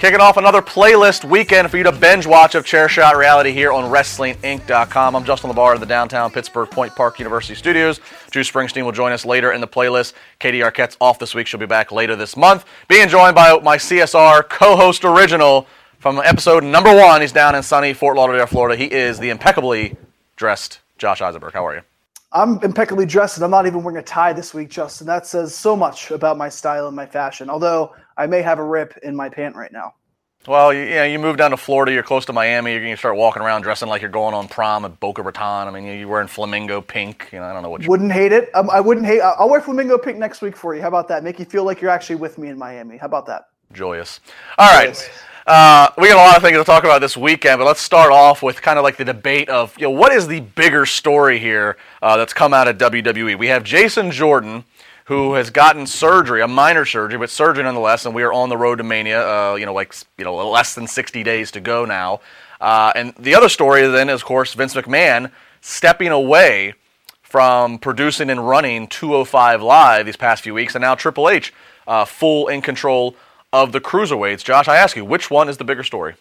Kicking off another playlist weekend for you to binge watch of Chairshot Reality here on WrestlingInc.com. I'm Justin LaBar in the downtown Pittsburgh Point Park University studios. Drew Springsteen will join us later in the playlist. Katie Arquette's off this week. She'll be back later this month. Being joined by my CSR co-host original from episode number one. He's down in sunny Fort Lauderdale, Florida. He is the impeccably dressed Josh Eisenberg. How are you? I'm impeccably dressed and I'm not even wearing a tie this week, Justin. That says so much about my style and my fashion. Although I may have a rip in my pant right now. Well, you, you know, you move down to Florida, you're close to Miami, you're going to start walking around dressing like you're going on prom at Boca Raton. I mean, you're wearing flamingo pink. You know, I don't know what. You... Wouldn't hate it. Um, I wouldn't hate. I'll wear flamingo pink next week for you. How about that? Make you feel like you're actually with me in Miami. How about that? Joyous. All right. Joyous. Uh, we got a lot of things to talk about this weekend, but let's start off with kind of like the debate of you know what is the bigger story here uh, that's come out of WWE. We have Jason Jordan who has gotten surgery, a minor surgery, but surgery nonetheless, and we are on the road to Mania. Uh, you know, like you know, less than 60 days to go now. Uh, and the other story then is, of course, Vince McMahon stepping away from producing and running 205 Live these past few weeks, and now Triple H uh, full in control of the cruiserweights. Josh, I ask you, which one is the bigger story?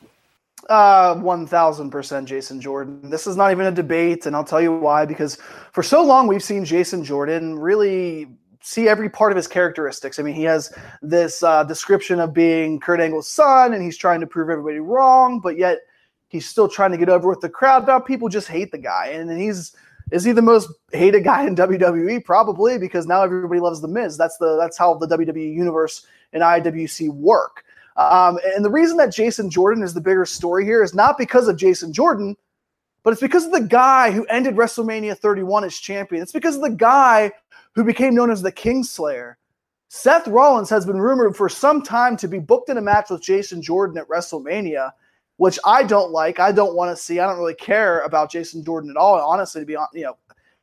Uh, 1000% Jason Jordan. This is not even a debate, and I'll tell you why. Because for so long, we've seen Jason Jordan really see every part of his characteristics. I mean, he has this uh, description of being Kurt Angle's son, and he's trying to prove everybody wrong, but yet he's still trying to get over with the crowd. Now people just hate the guy, and he's is he the most hated guy in WWE? Probably because now everybody loves the Miz. That's the that's how the WWE universe and IWC work. Um, and the reason that Jason Jordan is the bigger story here is not because of Jason Jordan, but it's because of the guy who ended WrestleMania 31 as champion. It's because of the guy who became known as the Kingslayer. Seth Rollins has been rumored for some time to be booked in a match with Jason Jordan at WrestleMania, which I don't like. I don't want to see. I don't really care about Jason Jordan at all. Honestly, to be honest, you know,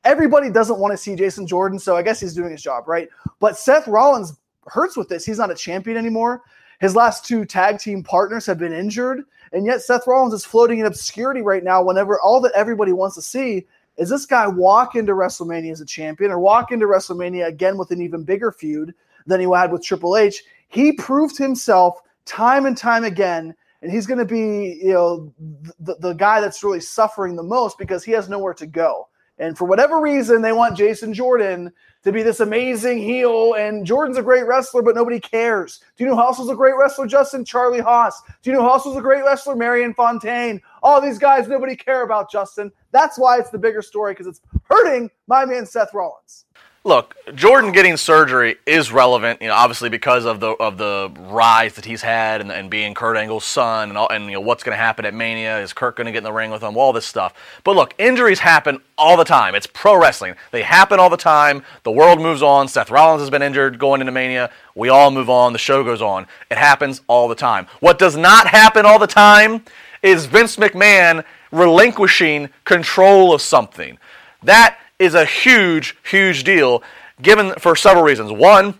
everybody doesn't want to see Jason Jordan, so I guess he's doing his job, right? But Seth Rollins hurts with this. He's not a champion anymore. His last two tag team partners have been injured, and yet Seth Rollins is floating in obscurity right now. Whenever all that everybody wants to see is this guy walk into WrestleMania as a champion or walk into WrestleMania again with an even bigger feud than he had with Triple H? He proved himself time and time again, and he's going to be, you know, the, the guy that's really suffering the most because he has nowhere to go. And for whatever reason, they want Jason Jordan to be this amazing heel. And Jordan's a great wrestler, but nobody cares. Do you know who else was a great wrestler, Justin? Charlie Haas. Do you know who else was a great wrestler? Marion Fontaine. All these guys nobody care about, Justin. That's why it's the bigger story because it's hurting my man Seth Rollins look, Jordan getting surgery is relevant, you know, obviously because of the of the rise that he's had and, and being Kurt Angle's son and all, and you know what's going to happen at Mania. Is Kurt going to get in the ring with him? All this stuff. But look, injuries happen all the time. It's pro wrestling. They happen all the time. The world moves on. Seth Rollins has been injured going into Mania. We all move on. The show goes on. It happens all the time. What does not happen all the time is Vince McMahon relinquishing control of something. That is a huge, huge deal given for several reasons. One,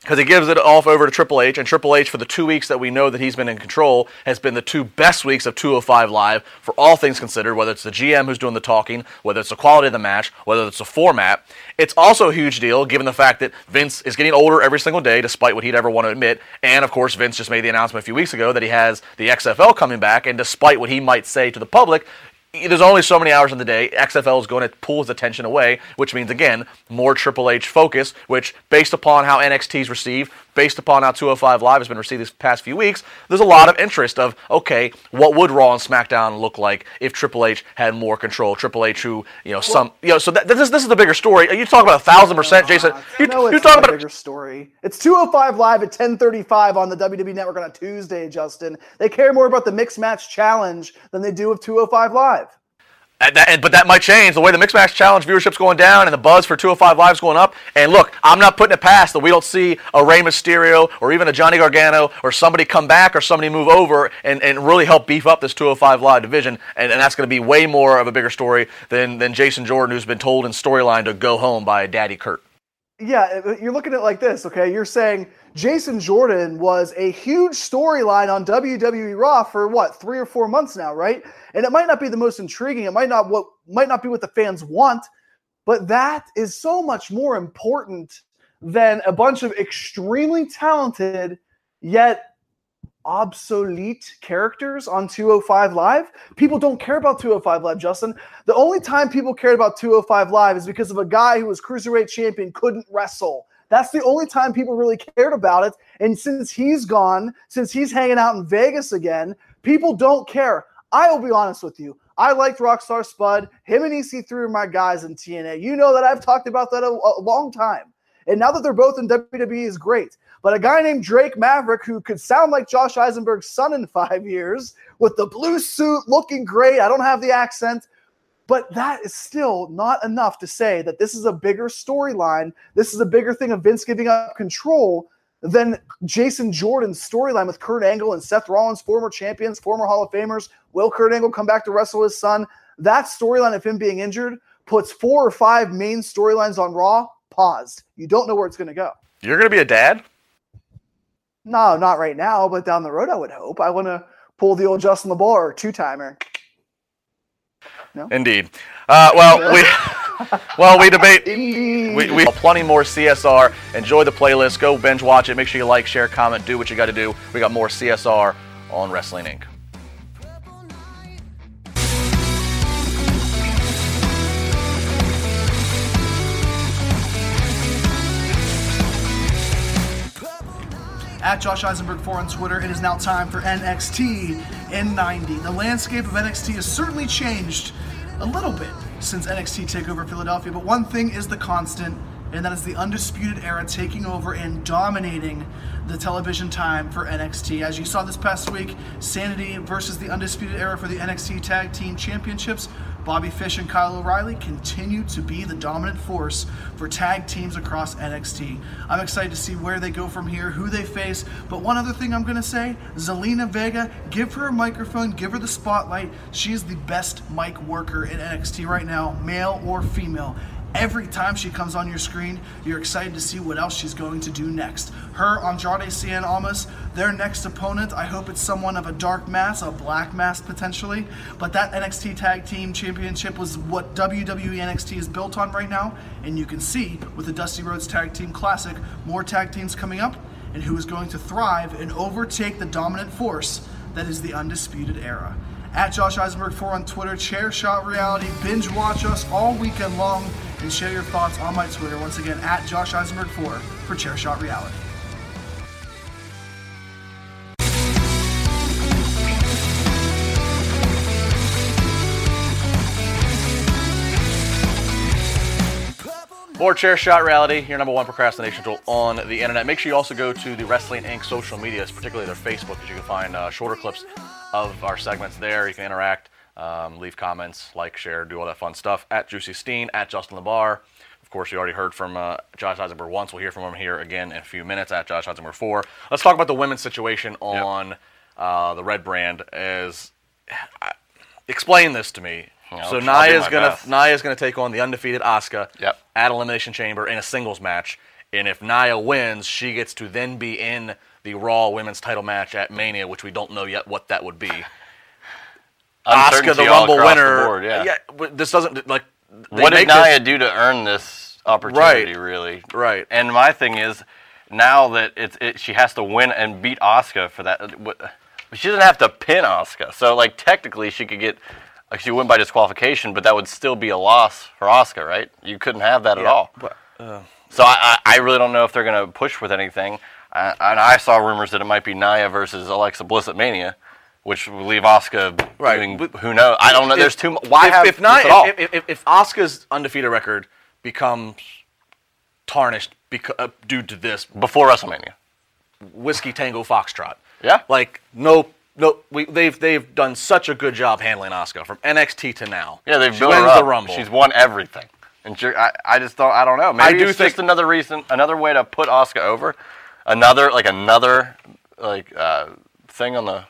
because he gives it off over to Triple H, and Triple H, for the two weeks that we know that he's been in control, has been the two best weeks of 205 Live for all things considered, whether it's the GM who's doing the talking, whether it's the quality of the match, whether it's the format. It's also a huge deal given the fact that Vince is getting older every single day, despite what he'd ever want to admit. And of course, Vince just made the announcement a few weeks ago that he has the XFL coming back, and despite what he might say to the public, there's only so many hours in the day. XFL is going to pull his attention away, which means, again, more Triple H focus, which, based upon how NXT's received, based upon how 205 Live has been received these past few weeks, there's a lot of interest of, okay, what would Raw and SmackDown look like if Triple H had more control? Triple H, who, you know, well, some, you know, so that, this, this is the bigger story. You talk about a thousand percent, Jason. You, no, you talk about a bigger story. It's 205 Live at 10:35 on the WWE Network on a Tuesday, Justin. They care more about the mixed match challenge than they do of 205 Live. And that, and- but that might change the way the Mixed Match Challenge viewership's going down and the buzz for 205 Live's going up. And look, I'm not putting it past that we don't see a Rey Mysterio or even a Johnny Gargano or somebody come back or somebody move over and, and really help beef up this 205 Live division. And, and that's going to be way more of a bigger story than, than Jason Jordan, who's been told in storyline to go home by Daddy Kurt. Yeah, you're looking at it like this, okay? You're saying Jason Jordan was a huge storyline on WWE Raw for what, three or four months now, right? And it might not be the most intriguing. It might not what might not be what the fans want, but that is so much more important than a bunch of extremely talented yet obsolete characters on 205 Live. People don't care about 205 Live, Justin. The only time people cared about 205 Live is because of a guy who was cruiserweight champion couldn't wrestle. That's the only time people really cared about it. And since he's gone, since he's hanging out in Vegas again, people don't care. I will be honest with you. I liked Rockstar Spud. Him and EC3 are my guys in TNA. You know that I've talked about that a, a long time. And now that they're both in WWE is great. But a guy named Drake Maverick, who could sound like Josh Eisenberg's son in five years, with the blue suit looking great. I don't have the accent, but that is still not enough to say that this is a bigger storyline. This is a bigger thing of Vince giving up control than Jason Jordan's storyline with Kurt Angle and Seth Rollins, former champions, former Hall of Famers. Will Kurt Angle come back to wrestle his son? That storyline of him being injured puts four or five main storylines on Raw paused. You don't know where it's going to go. You're going to be a dad? No, not right now, but down the road, I would hope. I want to pull the old Justin LaBar two timer. Indeed. Uh, well, we well we debate. Indeed. We, we plenty more CSR. Enjoy the playlist. Go binge watch it. Make sure you like, share, comment, do what you got to do. We got more CSR on Wrestling Inc. At Josh Eisenberg 4 on Twitter, it is now time for NXT in 90. The landscape of NXT has certainly changed a little bit since NXT TakeOver Philadelphia, but one thing is the constant, and that is the Undisputed Era taking over and dominating the television time for NXT. As you saw this past week, Sanity versus the Undisputed Era for the NXT Tag Team Championships. Bobby Fish and Kyle O'Reilly continue to be the dominant force for tag teams across NXT. I'm excited to see where they go from here, who they face. But one other thing I'm going to say Zelina Vega, give her a microphone, give her the spotlight. She is the best mic worker in NXT right now, male or female. Every time she comes on your screen, you're excited to see what else she's going to do next. Her, Andrade Cien Almas, their next opponent, I hope it's someone of a dark mass, a black mass potentially. But that NXT Tag Team Championship was what WWE NXT is built on right now. And you can see with the Dusty Rhodes Tag Team Classic, more tag teams coming up, and who is going to thrive and overtake the dominant force that is the Undisputed Era. At Josh Eisenberg 4 on Twitter, Chair Shot Reality, binge watch us all weekend long, and share your thoughts on my Twitter. Once again, at Josh Eisenberg 4 for Chair Shot Reality. More Chair Shot Reality, your number one procrastination tool on the internet. Make sure you also go to the Wrestling Inc. social medias, particularly their Facebook, because you can find uh, shorter clips of our segments there. You can interact, um, leave comments, like, share, do all that fun stuff. At Juicy Steen, at Justin LaBar. Of course, you already heard from uh, Josh Eisenberg once. We'll hear from him here again in a few minutes at Josh Eisenberg 4. Let's talk about the women's situation on uh, the Red Brand. As Explain this to me. Yeah, so I'll try- I'll do Nia's gonna best. Nia's gonna take on the undefeated Asuka Yep. at Elimination Chamber in a singles match, and if Nia wins, she gets to then be in the Raw Women's Title match at Mania, which we don't know yet what that would be. Asuka, the Rumble across the winner. board, yeah. but this doesn't like. what did make this- Nia do to earn this opportunity, really? Right. And my thing is, now that it's it, she has to win and beat Asuka for that. what- She doesn't have to pin Asuka, so like technically she could get. Like she win by disqualification, but that would still be a loss for Asuka, right? You couldn't have that at all. But, uh, So I, I I really don't know if they're going to push with anything. Uh, and I saw rumors that it might be Nia versus Alexa Bliss at Mania, which would leave Asuka Right, doing who knows. I don't know. There's too. Why if, have if not at all? if, if, if, if Asuka's undefeated record becomes tarnished because, uh, due to this before WrestleMania? whiskey tango foxtrot. Yeah. Like no No, we, they've they've done such a good job handling Asuka from NXT to now. Yeah, they've she built her up. the Rumble. She's won everything, and she, I, I just don't. I don't know. Maybe do it's think- just another reason, another way to put Asuka over, another like another like uh, thing on the.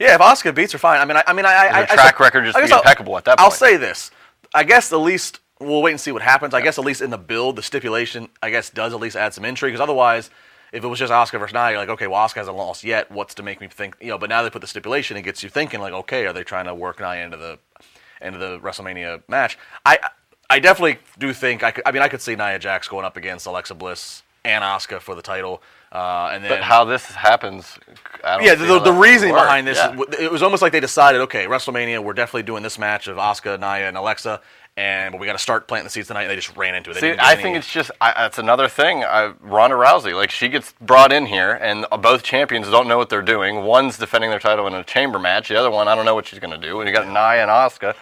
Yeah, if Asuka beats her, fine. I mean, I, I mean, I, I, I track so- record just I be impeccable at that point. I'll say this. I guess at least we'll wait and see what happens. I guess at least in the build, the stipulation, I guess, does at least add some intrigue. Because otherwise, if it was just Asuka versus Nia, you're like, okay, well, Asuka hasn't lost yet. What's to make me think? You know, but now they put the stipulation, it gets you thinking, like, okay, are they trying to work Nia into the into the WrestleMania match? I I definitely do think I could. I mean, I could see Nia Jax going up against Alexa Bliss and Asuka for the title. Uh, and then But how this happens, I don't yeah, the, the reasoning behind this, yeah. is, it was almost like they decided, okay, WrestleMania, we're definitely doing this match of Asuka, Nia, and Alexa, and but we got to start planting the seeds tonight. And they just ran into it. They See, I any- think it's just I, that's another thing. I, Ronda Rousey, like she gets brought in here, and both champions don't know what they're doing. One's defending their title in a chamber match. The other one, I don't know what she's going to do. And you got Nia and Asuka.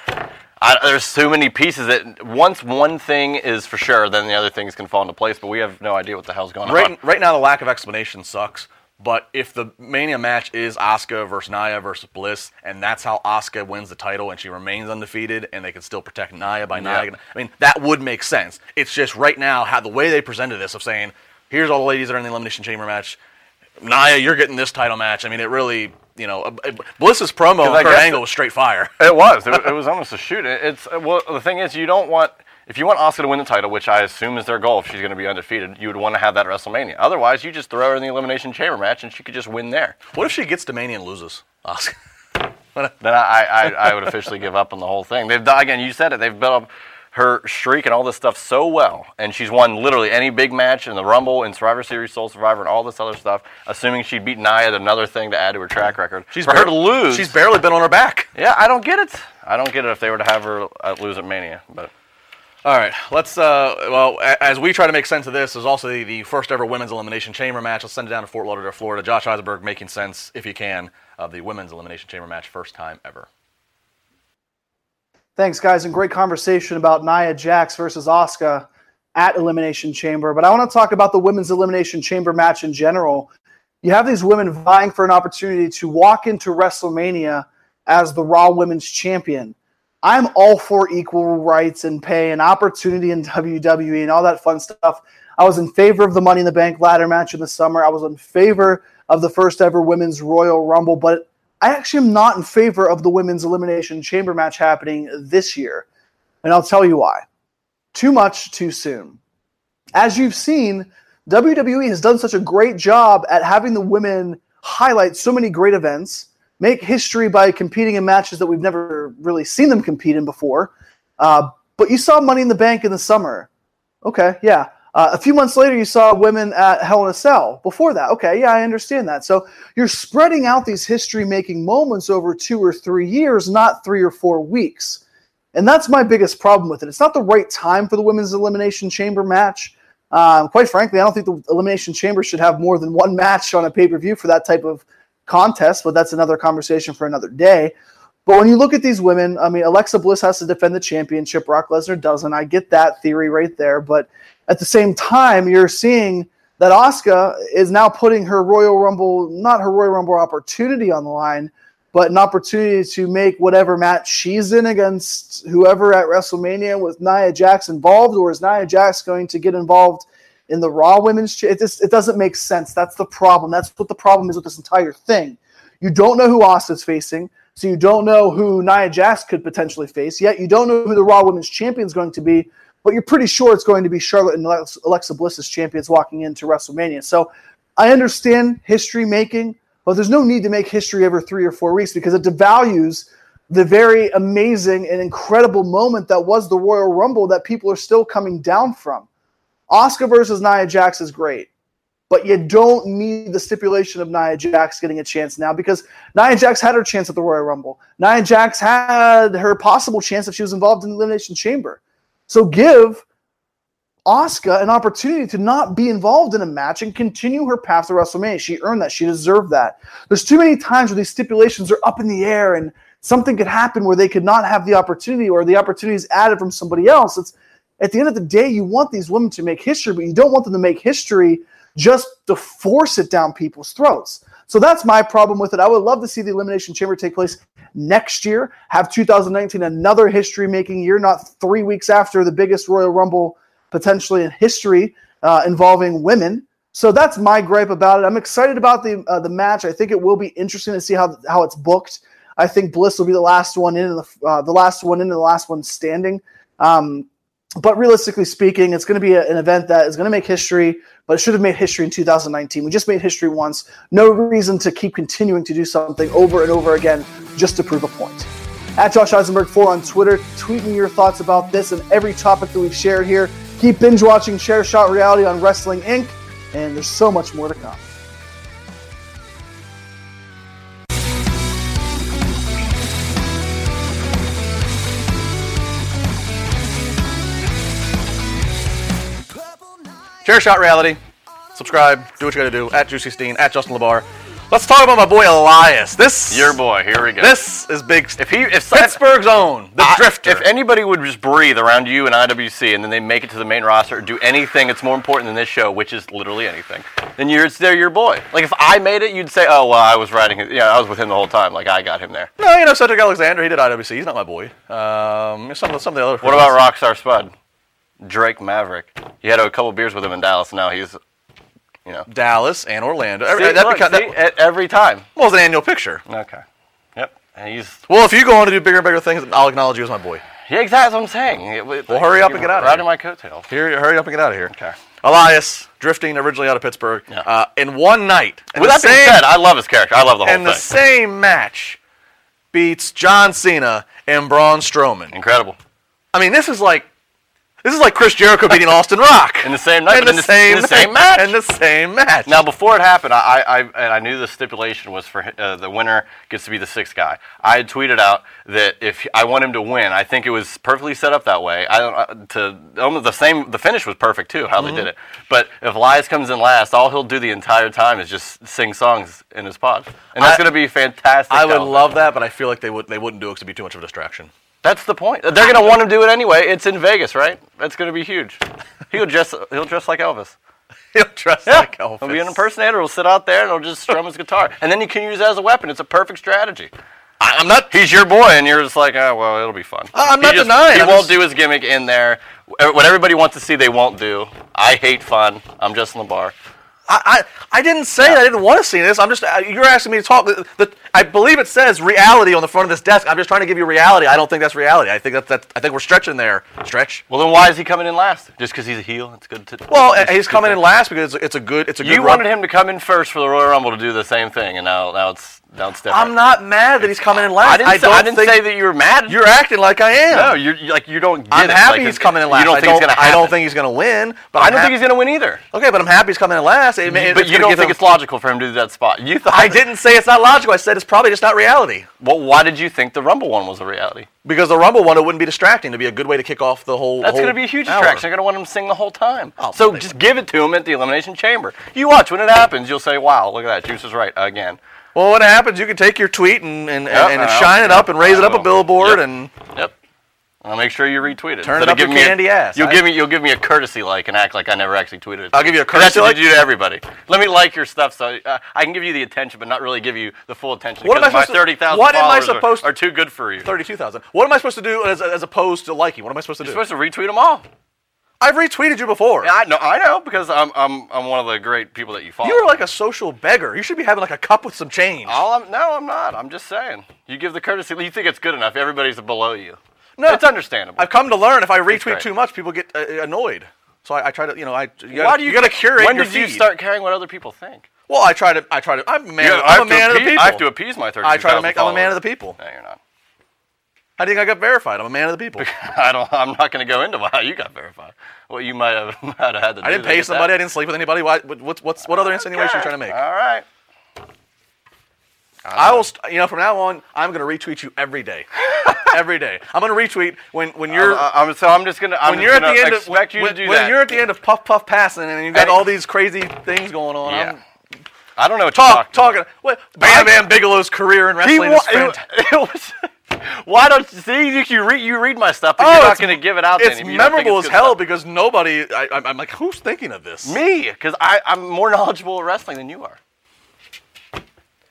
I, there's so many pieces that once one thing is for sure, then the other things can fall into place. But we have no idea what the hell's going on. right right now the lack of explanation sucks. But if the Mania match is Asuka versus Nia versus Bliss, and that's how Asuka wins the title and she remains undefeated, and they can still protect Nia by Nia. I mean that would make sense. It's just right now how the way they presented this of saying, here's all the ladies that are in the elimination chamber match. Nia, you're getting this title match. I mean, it really, you know, uh, uh, Bliss's promo her angle was straight fire. It was. It, it was almost a shoot. It- It's well. The thing is, you don't want if you want Asuka to win the title, which I assume is their goal. If she's going to be undefeated, you would want to have that at WrestleMania. Otherwise, you just throw her in the elimination chamber match, and she could just win there. What if she gets to Mania and loses? Asuka? Then I, I, I would officially give up on the whole thing. They've done again. You said it. They've built up her streak and all this stuff so well, and she's won literally any big match in the Rumble, in Survivor Series, Soul Survivor, and all this other stuff. Assuming she'd beat Nia, another thing to add to her track record. She's for her to lose. She's barely been on her back. yeah, I don't get it. I don't get it if they were to have her uh, lose at Mania, but. All right, let's. Uh, well, as we try to make sense of this, there's also the, the first ever women's elimination chamber match. Let's send it down to Fort Lauderdale, Florida. Josh Eisenberg making sense, if you can, of the women's elimination chamber match, first time ever. Thanks, guys, and great conversation about Nia Jax versus Asuka at Elimination Chamber. But I want to talk about the women's Elimination Chamber match in general. You have these women vying for an opportunity to walk into WrestleMania as the Raw Women's Champion. I'm all for equal rights and pay and opportunity in WWE and all that fun stuff. I was in favor of the Money in the Bank ladder match in the summer. I was in favor of the first ever women's Royal Rumble, but I actually am not in favor of the women's elimination chamber match happening this year. And I'll tell you why. Too much too soon. As you've seen, WWE has done such a great job at having the women highlight so many great events, make history by competing in matches that we've never really seen them compete in before. Uh, but you saw Money in the Bank in the summer. Okay, yeah. Uh, a few months later, you saw women at Hell in a Cell. Before that, okay, yeah, I understand that. So you're spreading out these history making moments over two or three years, not three or four weeks. And that's my biggest problem with it. It's not the right time for the women's elimination chamber match. Um, quite frankly, I don't think the elimination chamber should have more than one match on a pay per view for that type of contest, but that's another conversation for another day. But when you look at these women, I mean, Alexa Bliss has to defend the championship. Brock Lesnar doesn't. I get that theory right there. But at the same time, you're seeing that Asuka is now putting her Royal Rumble, not her Royal Rumble opportunity on the line, but an opportunity to make whatever match she's in against whoever at WrestleMania with Nia Jax involved, or is Nia Jax going to get involved in the Raw Women's? Ch- it just it doesn't make sense. That's the problem. That's what the problem is with this entire thing. You don't know who Asuka's facing, so you don't know who Nia Jax could potentially face. Yet you don't know who the Raw Women's Champion is going to be, but you're pretty sure it's going to be Charlotte and Alexa Bliss as champions walking into WrestleMania. So I understand history making, but there's no need to make history every three or four weeks because it devalues the very amazing and incredible moment that was the Royal Rumble that people are still coming down from. Asuka versus Nia Jax is great, but you don't need the stipulation of Nia Jax getting a chance now because Nia Jax had her chance at the Royal Rumble. Nia Jax had her possible chance if she was involved in the Elimination Chamber. So give Asuka an opportunity to not be involved in a match and continue her path to WrestleMania. She earned that. She deserved that. There's too many times where these stipulations are up in the air and something could happen where they could not have the opportunity or the opportunity is added from somebody else. It's at the end of the day, you want these women to make history, but you don't want them to make history just to force it down people's throats. So that's my problem with it. I would love to see the Elimination Chamber take place next year, have 2019 another history making year, not three weeks after the biggest Royal Rumble potentially in history uh, involving women. So that's my gripe about it. I'm excited about the uh, the match. I think it will be interesting to see how how it's booked. I think Bliss will be the last one in, the uh, the last one in, and the last one standing. Um, but realistically speaking, it's going to be a, an event that is going to make history, but it should have made history in 2019. We just made history once. No reason to keep continuing to do something over and over again just to prove a point. At Josh Eisenberg 4 on Twitter, tweet me your thoughts about this and every topic that we've shared here. Keep binge watching Chair Shot Reality on Wrestling Inc., and there's so much more to come. Chair Shot Reality. Subscribe. Do what you got to do. At Juicy Steen. At Justin Labar. Let's talk about my boy Elias. This Your boy. Here we go. This is big. if he if Pittsburgh's own the I- Drifter. If anybody would just breathe around you and IWC, and then they make it to the main roster, or do anything that's more important than this show, which is literally anything, then you're it's they're your boy. Like if I made it, you'd say, "Oh well, I was riding. Yeah, I was with him the whole time. Like I got him there." no, you know Cedric Alexander. He did IWC. He's not my boy. Um, some of the, some of the other. What about Rockstar Spud? Drake Maverick. You had a couple beers with him in Dallas, and now he's, you know, Dallas and Orlando? Every, See, that look, beca- see, that every time. was an annual picture. Okay. Yep. And he's Well, if you go on to do bigger and bigger things, I'll acknowledge you as my boy. yeah, exactly. That's what I'm saying. It- it- Well, hurry up and get out of Riding here. my coattails. Here, hurry up and get out of here. Okay. Elias, drifting originally out of Pittsburgh, Yeah. uh, in one night. With that being said, I love his character. I love the whole and thing. And the same match beats John Cena and Braun Strowman. Incredible. I mean, this is like this is like Chris Jericho beating Austin Rock In the same night, in the, in the- same in the same match. in the same match. Now, before it happened, I, I, and I knew the stipulation was for uh, the winner gets to be the sixth guy. I had tweeted out that if I want him to win, I think it was perfectly set up that way. I don't uh, to almost the same. The finish was perfect too, how Mm-hmm. they did it. But if Elias comes in last, all he'll do the entire time is just sing songs in his pod, and that's going to be fantastic. I would love that, but I feel like they would they wouldn't do it because it'd be too much of a distraction. That's the point. They're going to want him to do it anyway. It's in Vegas, right? That's going to be huge. He'll dress. He'll dress like Elvis. He'll dress Yeah, like Elvis. he'll be an impersonator. He'll sit out there and he'll just strum his guitar, and then you can use it as a weapon. It's a perfect strategy. I, I'm not. He's your boy, and you're just like, oh well, it'll be fun. I'm He not just- denying, He I'm won't just- do his gimmick in there. What everybody wants to see, they won't do. I hate fun. I'm just in the bar. I, I, I didn't say I didn't want to see this. I'm just uh, you're asking me to talk. The, the, I believe it says reality on the front of this desk. I'm just trying to give you reality. I don't think that's reality. I think that that I think we're stretching there. Stretch. Well, then why is he coming in last? Just because he's a heel? It's good to. Well, it's he's coming in last because it's, it's a good. It's a good. You run. wanted him to come in first for the Royal Rumble to do the same thing, and now now it's different. I'm not mad that he's coming in last. I didn't, say, don't I didn't say that you were mad. you're acting like I am. no, you're, you like you don't. Get I'm it. happy Like, he's coming in last. You don't I think don't, it's gonna I don't think he's going to win. But I I'm don't hap- think he's gonna win either. Okay, but I'm happy he's coming in last. It, But you don't think him- it's logical for him to do that spot. You thought I didn't say it's not logical. I said it's probably just not reality. Well, why did you think the Rumble one was a reality? Because the Rumble one, it wouldn't be distracting. To be a good way to kick off the whole. That's whole to be a huge hour. distraction. They're going to want him to sing the whole time. Oh, so just give it to him at the Elimination Chamber. You watch when it happens. You'll say, "Wow, look at that. Juice is right again." Well, what happens? You can take your tweet and and, Yep, and, and shine it up and raise it up a billboard Yep. and Yep. I'll make sure you retweet it. Turn it up your giving me a- candy ass. You'll I- give me you'll give me a courtesy like and act like I never actually tweeted it. I'll give you a That's courtesy what like? you do to everybody. Let me like your stuff so uh, I can give you the attention, but not really give you the full attention. What am I my supposed to- thirty thousand what am I are- supposed- are, too good for you. thirty-two thousand. What am I supposed to do as, as opposed to liking? What am I supposed to do? You're supposed to retweet them all. I've retweeted you before. Yeah, I know, I know, because I'm, I'm, I'm one of the great people that you follow. You are like a social beggar. You should be having like a cup with some change. All I'm, no, I'm not. I'm just saying. You give the courtesy. You think it's good enough. Everybody's below you. No. it's understandable. I've come to learn if I retweet too much, people get uh, annoyed. So I, I try to, you know, I you gotta, Why do you, you got to curate When did you start caring what other people think? Well, I try to. I try to. I'm a man. Yeah, I'm a man of the people. I have to appease my 30. I try to make. I'm a man of the people. No, you're not. How do you think I got verified? I'm a man of the people. I don't. I'm not going to go into how you got verified. What you might have, might have had to do. I didn't pay somebody. I didn't sleep with anybody. Why, what, what's, what's, what other insinuation are you trying to make? All right. I will, st- you know, from now on, I'm going to retweet you every day. every day. I'm going to retweet when, when you're. I'm, I'm- so I'm just gonna. When you're at the end of when, you to do when that. you're at the end of puff puff passing and you got all these crazy things going on. yeah. I'm I don't know what you're talk talking. talking. What Bam Bam Bigelow's career in wrestling wa- is fantastic. it, it was. Why don't you see? You, you read you read my stuff, but Oh, you're not going to give it out. It's any- you don't think memorable it's as hell stuff. because nobody. I, I'm- I'm like, who's thinking of this? me, because I'm more knowledgeable of wrestling than you are.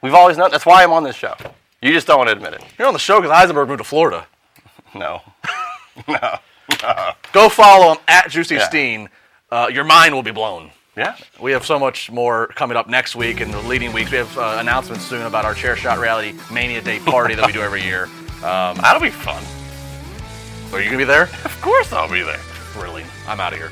We've always known. That's why I'm on this show. You just don't want to admit it. You're on the show because Eisenberg moved to Florida. No. no. no. Go follow him at Juicy Yeah. Steen. Uh, your mind will be blown. Yeah. We have so much more coming up next week and the leading weeks. We have uh, announcements soon about our Chair Shot Reality Mania Day party that we do every year. Um, That'll be fun. are you gonna be there? Of course I'll be there. Really? I'm out of here.